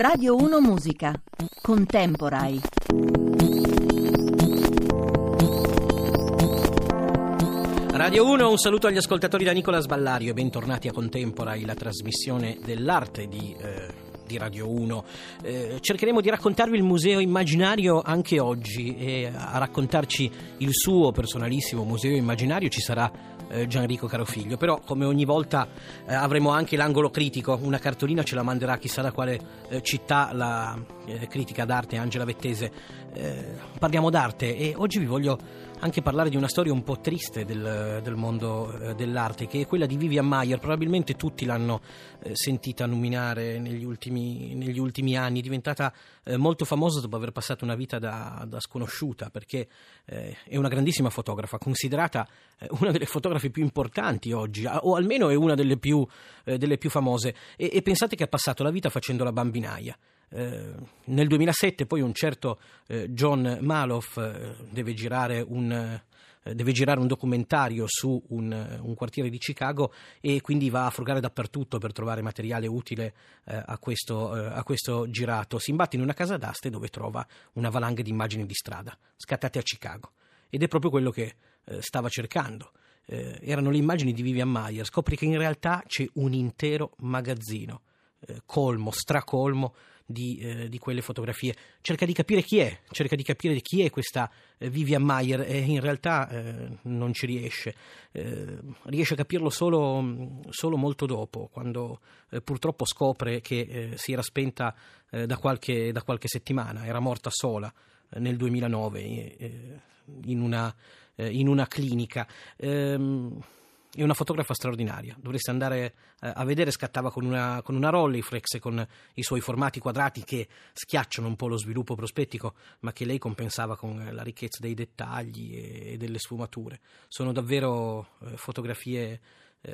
Radio 1 Musica. Contemporary. Radio 1, un saluto agli ascoltatori da Nicola Sballario bentornati a Contemporary, la trasmissione dell'arte di, eh, di Radio 1. Eh, cercheremo di raccontarvi il museo immaginario anche oggi e a raccontarci il suo personalissimo museo immaginario ci sarà eh, Gianrico Carofiglio, però come ogni volta eh, avremo anche l'angolo critico, una cartolina ce la manderà chissà da quale eh, città la eh, critica d'arte Angela Vettese. Eh, parliamo d'arte e oggi vi voglio anche parlare di una storia un po' triste del, del mondo eh, dell'arte, che è quella di Vivian Mayer. Probabilmente tutti l'hanno eh, sentita nominare negli ultimi, negli ultimi, anni, è diventata eh, molto famosa dopo aver passato una vita da, da sconosciuta, perché eh, è una grandissima fotografa, considerata eh, una delle fotografe più importanti oggi, o almeno è una delle più, eh, delle più famose. E, e pensate che ha passato la vita facendo la bambinaia. Eh, nel 2007 poi un certo eh, John Maloff eh, deve girare un eh, deve girare un documentario su un, un, quartiere di Chicago e quindi va a frugare dappertutto per trovare materiale utile eh, a, questo, eh, a, questo, girato. Si imbatte in una casa d'aste dove trova una valanga di immagini di strada scattate a Chicago ed è proprio quello che eh, stava cercando. erano le immagini di Vivian Mayer. Scopri che in realtà c'è un intero magazzino colmo, stracolmo di, eh, di, quelle fotografie. Cerca di capire chi è, cerca di capire chi è questa eh, Vivian Mayer e in realtà eh, non ci riesce. Eh, riesce a capirlo solo, solo molto dopo, quando eh, purtroppo scopre che eh, si era spenta da qualche, da, qualche, settimana, era morta sola nel 2009 in una, in una clinica. È una fotografa straordinaria. Dovreste andare eh, a vedere, scattava con una, con una Rolleiflex con i suoi formati quadrati che schiacciano un po' lo sviluppo prospettico, ma che lei compensava con la ricchezza dei dettagli e, e delle sfumature. Sono davvero eh, fotografie eh,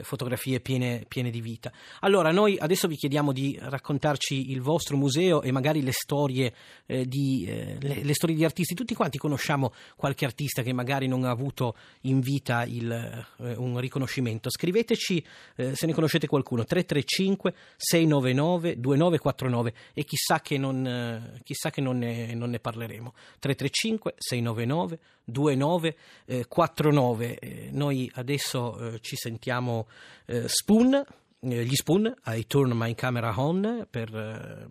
fotografie piene, piene, di vita. Allora, noi adesso vi chiediamo di raccontarci il vostro museo e magari le storie, eh, di, eh, le, le storie di artisti. Tutti quanti conosciamo qualche artista che magari non ha avuto in vita il, eh, un riconoscimento. Scriveteci eh, se ne conoscete qualcuno. 335 699 2949 e chissà che non, chissà che non, ne, non ne parleremo. 335 699 2949. noi adesso ci sentiamo eh, Spoon, eh, gli Spoon, I Turn My Camera On, per, eh,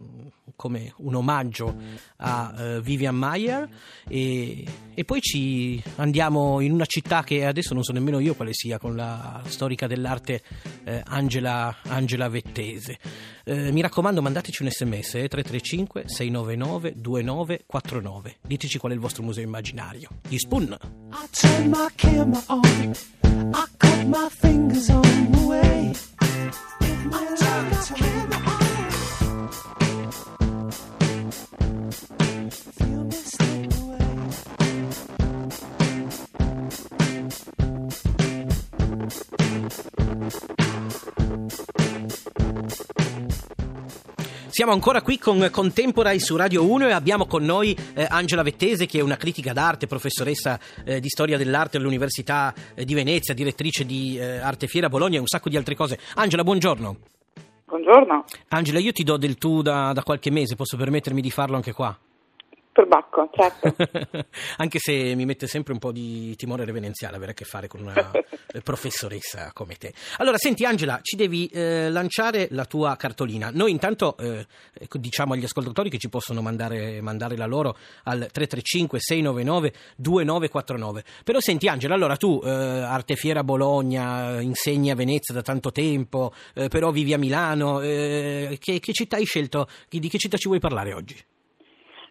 come un omaggio a uh, Vivian Mayer e, e, poi ci andiamo in una città che adesso non so nemmeno io quale sia, con la storica dell'arte eh, Angela, Angela, Vettese. Eh, mi raccomando mandateci un sms 335 699 2949 diteci qual è il vostro museo immaginario. Gli Spoon! I turn my camera on. I cut my fingers on the way. I turn my camera Siamo ancora qui con Contemporary su Radio 1 e abbiamo con noi eh, Angela Vettese che è una critica d'arte, professoressa eh, di storia dell'arte all'Università eh, di Venezia, direttrice di eh, Arte Fiera Bologna e un sacco di altre cose. Angela, buongiorno. Buongiorno. Angela, io ti do del tu da, da qualche mese, posso permettermi di farlo anche qua? Perbacco, certo. Anche se mi mette sempre un po' di timore reverenziale avere a che fare con una professoressa come te. Allora, senti Angela, ci devi eh, lanciare la tua cartolina. Noi intanto eh, ecco, diciamo agli ascoltatori che ci possono mandare, mandare la loro al 335-699-2949. Però senti Angela, allora tu, eh, Arte Fiera Bologna, insegni a Venezia da tanto tempo, eh, però vivi a Milano, eh, che, che città hai scelto? Di che città ci vuoi parlare oggi?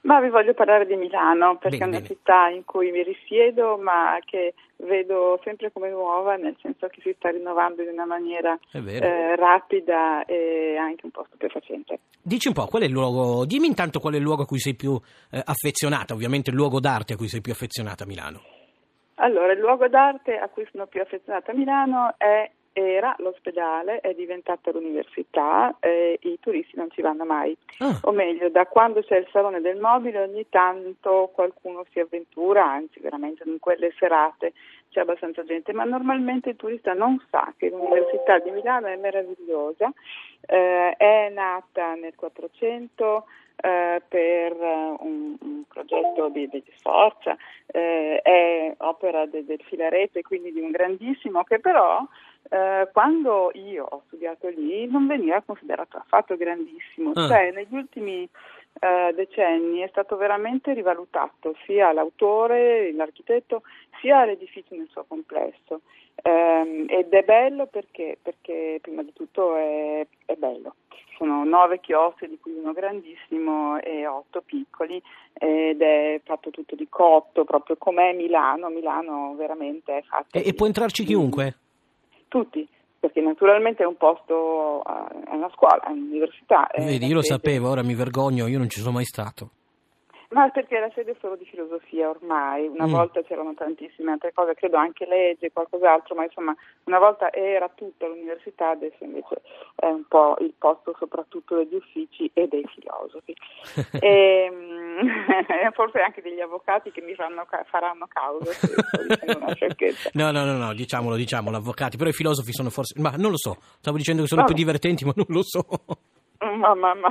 Ma vi voglio parlare di Milano perché bene, è una bene. città in cui mi risiedo ma che vedo sempre come nuova nel senso che si sta rinnovando in una maniera eh, rapida e anche un po' stupefacente. Dici un po' qual è il luogo, dimmi intanto qual è il luogo a cui sei più eh, affezionata, ovviamente il luogo d'arte a cui sei più affezionata a Milano. Allora, il luogo d'arte a cui sono più affezionata a Milano è era l'ospedale, è diventata l'università e i turisti non ci vanno mai. Ah. O meglio, da quando c'è il Salone del Mobile ogni tanto qualcuno si avventura, anzi veramente in quelle serate c'è abbastanza gente, ma normalmente il turista non sa che l'Università di Milano è meravigliosa, eh, è nata nel 400 eh, per uh, un, un, progetto di, di Sforza, eh, è opera de, del Filarete, quindi di un grandissimo che però eh, quando io ho studiato lì non veniva considerato affatto grandissimo, ah. cioè negli ultimi eh, decenni è stato veramente rivalutato sia l'autore, l'architetto, sia l'edificio nel suo complesso. Eh, ed è bello perché, perché prima di tutto è, è, bello. Sono nove chioschi, di cui uno grandissimo e otto piccoli, ed è fatto tutto di cotto, proprio come Milano. Milano veramente è fatto. E, di, e può entrarci chiunque? Tutti perché naturalmente è un posto, è una scuola, è un'università. Vedi, io lo sapevo, ora mi vergogno, io non ci sono mai stato. Ma perché la sede è solo di filosofia ormai, una mm. volta c'erano tantissime altre cose, credo anche legge, qualcos'altro, ma insomma una volta era tutta l'università, adesso invece è un po' il posto soprattutto degli uffici e dei filosofi. e, mm, forse anche degli avvocati che mi fanno, faranno causa se. No, no, no, no, diciamolo, diciamolo, avvocati, però i filosofi sono forse, ma non lo so, stavo dicendo che sono Vabbè. più divertenti, ma non lo so. Ma, ma, ma.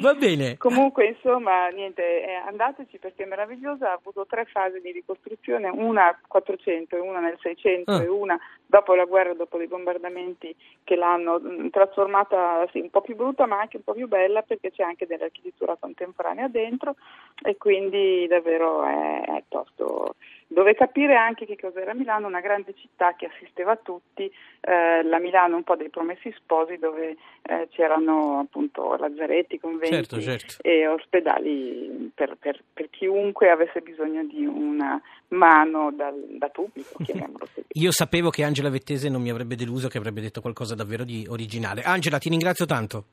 Va bene. Comunque, insomma, niente, eh, andateci perché è meravigliosa. Ha avuto tre fasi di ricostruzione, una al 400 e una nel 600 ah. e una dopo la guerra, dopo i bombardamenti che l'hanno mm, trasformata sì, un po' più brutta ma anche un po' più bella perché c'è anche dell'architettura contemporanea dentro e quindi davvero è, è tosto dove capire anche che cos'era Milano, una grande città che assisteva a tutti, eh, la Milano un po' dei promessi sposi dove eh, c'erano appunto lazzaretti, conventi certo, certo. e ospedali per, per, per, chiunque avesse bisogno di una mano dal, da pubblico, chiamiamolo così. Io sapevo che Angela Vettese non mi avrebbe deluso, che avrebbe detto qualcosa davvero di originale. Angela, ti ringrazio tanto.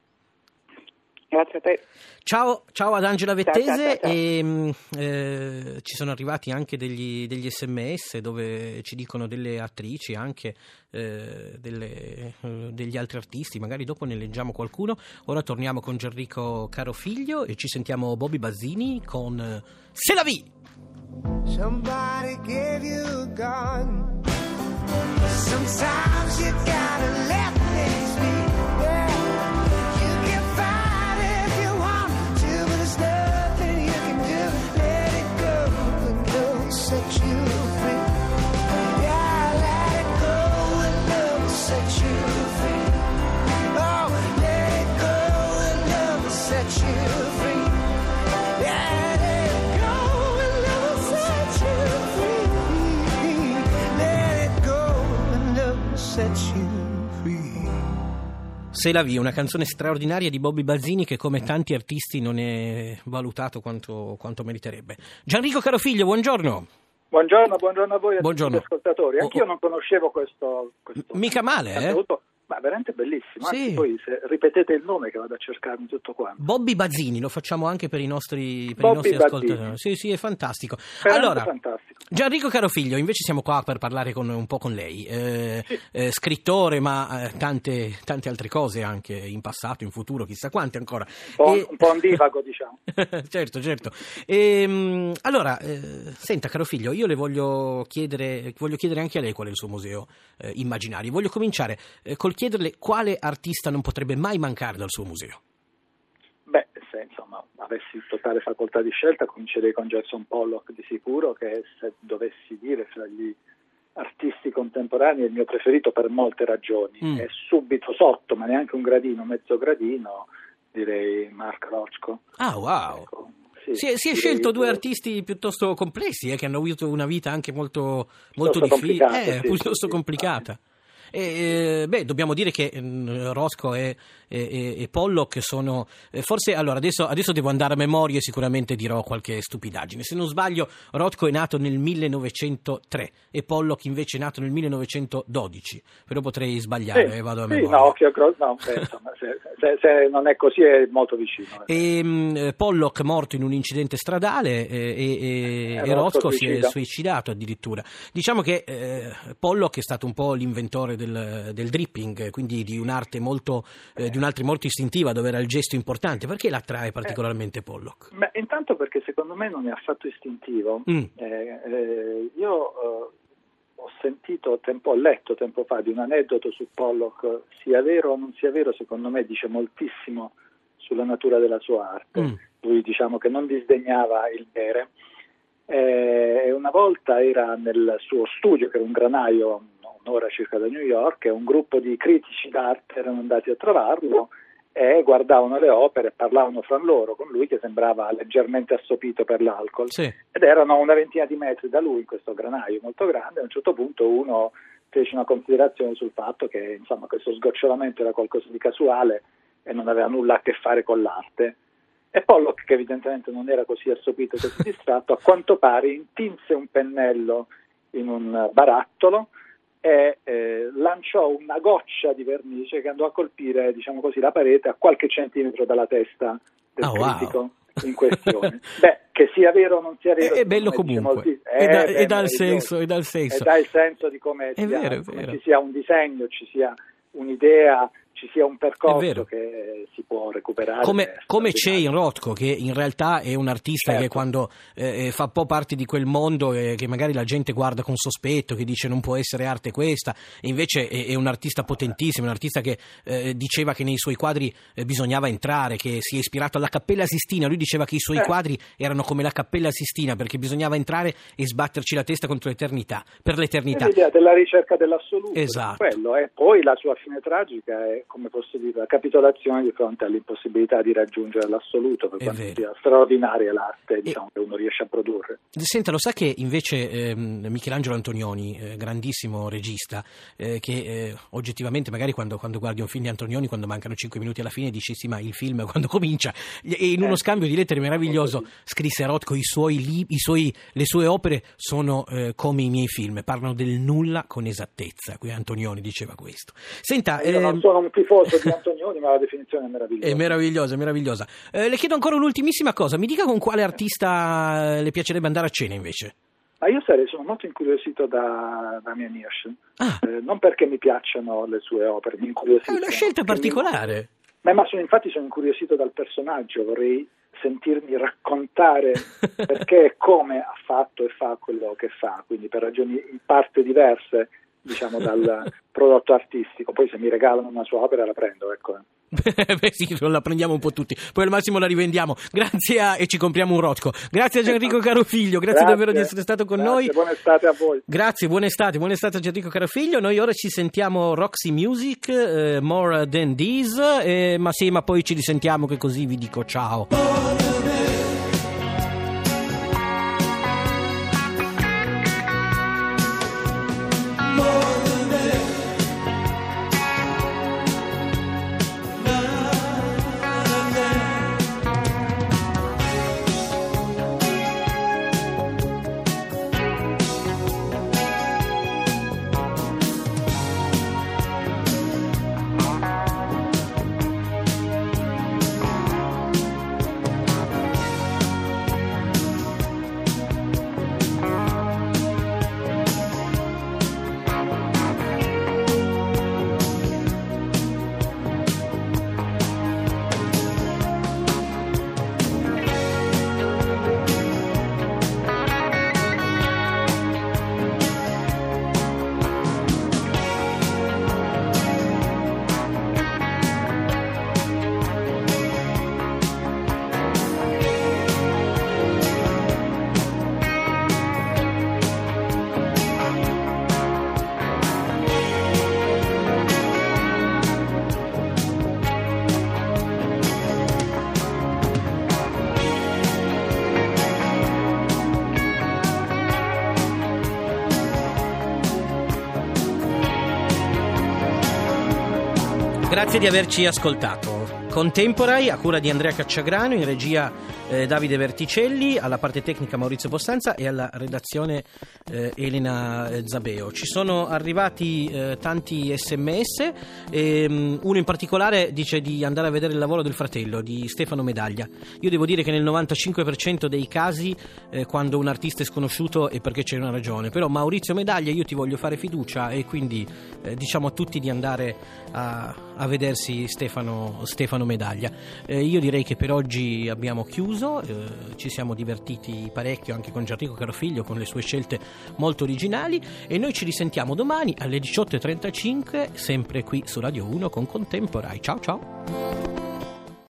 Grazie a te. Ciao, ciao ad Angela Vettese ciao, ciao, ciao, e mm, eh, ci sono arrivati anche degli, degli, sms dove ci dicono delle attrici, anche eh, delle, eh, degli altri artisti, magari dopo ne leggiamo qualcuno. Ora torniamo con Gerrico Carofiglio e ci sentiamo Bobby Bazzini con eh, Se la vi! Somebody gave you a gun. Sometimes you gotta let Se la vi, una canzone straordinaria di Bobby Bazzini che come tanti artisti non è valutato quanto, quanto meriterebbe. Gianrico Carofiglio, buongiorno. Buongiorno, buongiorno a voi e gli ascoltatori. Anch'io oh, oh. non conoscevo questo, questo Mica male, eh? Ma veramente bellissimo. Sì. Anzi, poi se ripetete il nome che vado a cercarmi tutto quanto. Bobby Bazzini, lo facciamo anche per i nostri, per i nostri ascoltatori. Sì, sì, è fantastico. Veramente allora, fantastico. Gianrico Carofiglio, invece siamo qua per parlare con, un po' con lei. Eh, sì. eh, scrittore, ma eh, tante, tante, altre cose anche in passato, in futuro, chissà quante ancora. Un po', e... un, po ondivago, diciamo. certo, certo. E, ehm, allora, eh, senta Carofiglio, io le voglio chiedere, voglio chiedere anche a lei qual è il suo museo eh, immaginario. Voglio cominciare eh, col chiederle quale artista non potrebbe mai mancare dal suo museo. Beh, se insomma avessi totale facoltà di scelta, comincerei con Gerson Pollock di sicuro, che se dovessi dire fra gli artisti contemporanei è il mio preferito per molte ragioni. Mm. È subito sotto, ma neanche un gradino, mezzo gradino, direi Mark Rochko. Ah, wow! Ecco, sì, si è, si è scelto due artisti piuttosto complessi, eh, che hanno avuto una vita anche molto, molto difficile, eh, sì, piuttosto sì, complicata. E, beh, dobbiamo dire che mm, Roscoe e, e, e, Pollock sono. Eh, forse allora adesso, adesso, devo andare a memoria e sicuramente dirò qualche stupidaggine. Se non sbaglio, Rothko è nato nel 1903 e Pollock invece è nato nel 1912. Però potrei sbagliare, sì, eh, vado a memoria. Sì, no, occhio, no beh, insomma, se, se, se, non è così è molto vicino. Eh. E, um, Pollock morto in un incidente stradale eh, e, e, e Rothko si è suicidato addirittura. Diciamo che eh, Pollock è stato un po' l'inventore del, del dripping, quindi di un'arte molto, eh, di un'arte molto istintiva dove era il gesto importante. Perché l'attrae particolarmente Pollock? Beh, intanto perché secondo me non è affatto istintivo. Mm. Eh, eh, io ho sentito, tempo, ho letto tempo fa di un aneddoto su Pollock, sia vero o non sia vero, secondo me dice moltissimo sulla natura della sua arte. Mm. Lui diciamo che non disdegnava il bere. Eh, una volta era nel suo studio, che era un granaio un'ora circa da New York, e un gruppo di critici d'arte erano andati a trovarlo e guardavano le opere parlavano fra loro con lui che sembrava leggermente assopito per l'alcol. Sì. ed erano a una ventina di metri da lui in questo granaio molto grande. A un certo punto uno fece una considerazione sul fatto che insomma, questo sgocciolamento era qualcosa di casuale e non aveva nulla a che fare con l'arte. E Pollock che evidentemente non era così assopito e così distratto a quanto pare intinse un pennello in un barattolo e eh, lanciò una goccia di vernice che andò a colpire diciamo così, la parete a qualche centimetro dalla testa del oh, critico wow. in questione. Beh, che sia vero o non sia vero, è, bello comunque, è, dà, beh, dà, il senso, e dà il senso. E dà il senso di come, sia, vero, come ci sia un disegno, ci sia un'idea ci sia un percorso che si può recuperare. Come, come c'è in Rothko, che in realtà è un artista certo. che quando eh, eh, fa un po' parte di quel mondo eh, che magari la gente guarda con sospetto, che dice non può essere arte questa, e invece è, è un artista potentissimo, un artista che eh, diceva che nei suoi quadri eh, bisognava entrare, che si è ispirato alla Cappella Sistina, lui diceva che i suoi eh. quadri erano come la Cappella Sistina perché bisognava entrare e sbatterci la testa contro l'eternità, per l'eternità. È l'idea della ricerca dell'assoluto, esatto. quello, e poi la sua fine tragica è come posso dire, la capitolazione di fronte all'impossibilità di raggiungere l'assoluto, per quanto sia straordinaria l'arte diciamo, e... che uno riesce a produrre. Senta, lo sa che invece eh, Michelangelo Antonioni, eh, grandissimo regista, eh, che eh, oggettivamente magari quando, quando, guardi un film di Antonioni, quando mancano 5 minuti alla fine, dici sì, ma il film quando comincia, e in uno eh. scambio di lettere meraviglioso scrisse Rothko, i suoi, i suoi, le sue opere sono eh, come i miei film, parlano del nulla con esattezza, qui Antonioni diceva questo. Senta, Io non ehm, sono un tifoso di Antonioni, ma la definizione è meravigliosa. È meravigliosa, è meravigliosa. Eh, le chiedo ancora un'ultimissima cosa. Mi dica con quale artista eh, le piacerebbe andare a cena invece? Ma io sarei, sono molto incuriosito da Damien Hirsch. Ah. Eh, non perché mi piacciono le sue opere, mi incuriosiscono. È una scelta particolare. Mi... Ma, sono, infatti sono incuriosito dal personaggio, vorrei sentirmi raccontare perché e come ha fatto e fa quello che fa, quindi per ragioni in parte diverse diciamo, dal prodotto artistico. Poi se mi regalano una sua opera la prendo, ecco. Beh sì, la prendiamo un po' tutti, poi al massimo la rivendiamo. Grazie a... e ci compriamo un Rotco. Grazie a Gianrico Carofiglio, grazie, grazie, davvero di essere stato con grazie, noi. Buona estate a voi. Grazie, buona estate, buona estate a Gianrico Carofiglio. Noi ora ci sentiamo Roxy Music, eh, More Than This, eh, ma sì, ma poi ci risentiamo che così vi dico ciao. Grazie di averci ascoltato. Contemporary a cura di Andrea Cacciagrano, in regia eh, Davide Verticelli, alla parte tecnica Maurizio Costanza e alla redazione eh, Elena eh, Zabeo. Ci sono arrivati eh, tanti sms, e, um, uno in particolare dice di andare a vedere il lavoro del fratello, di Stefano Medaglia. Io devo dire che nel 95% dei casi eh, quando un artista è sconosciuto è perché c'è una ragione, però Maurizio Medaglia io ti voglio fare fiducia e quindi eh, diciamo a tutti di andare a, a vedersi Stefano, Stefano Medaglia. Eh, io direi che per oggi abbiamo chiuso, eh, ci siamo divertiti parecchio anche con Gianrico Carofiglio con le sue scelte molto originali e noi ci risentiamo domani alle 18.35 sempre qui su Radio 1 con Contemporai. Ciao ciao!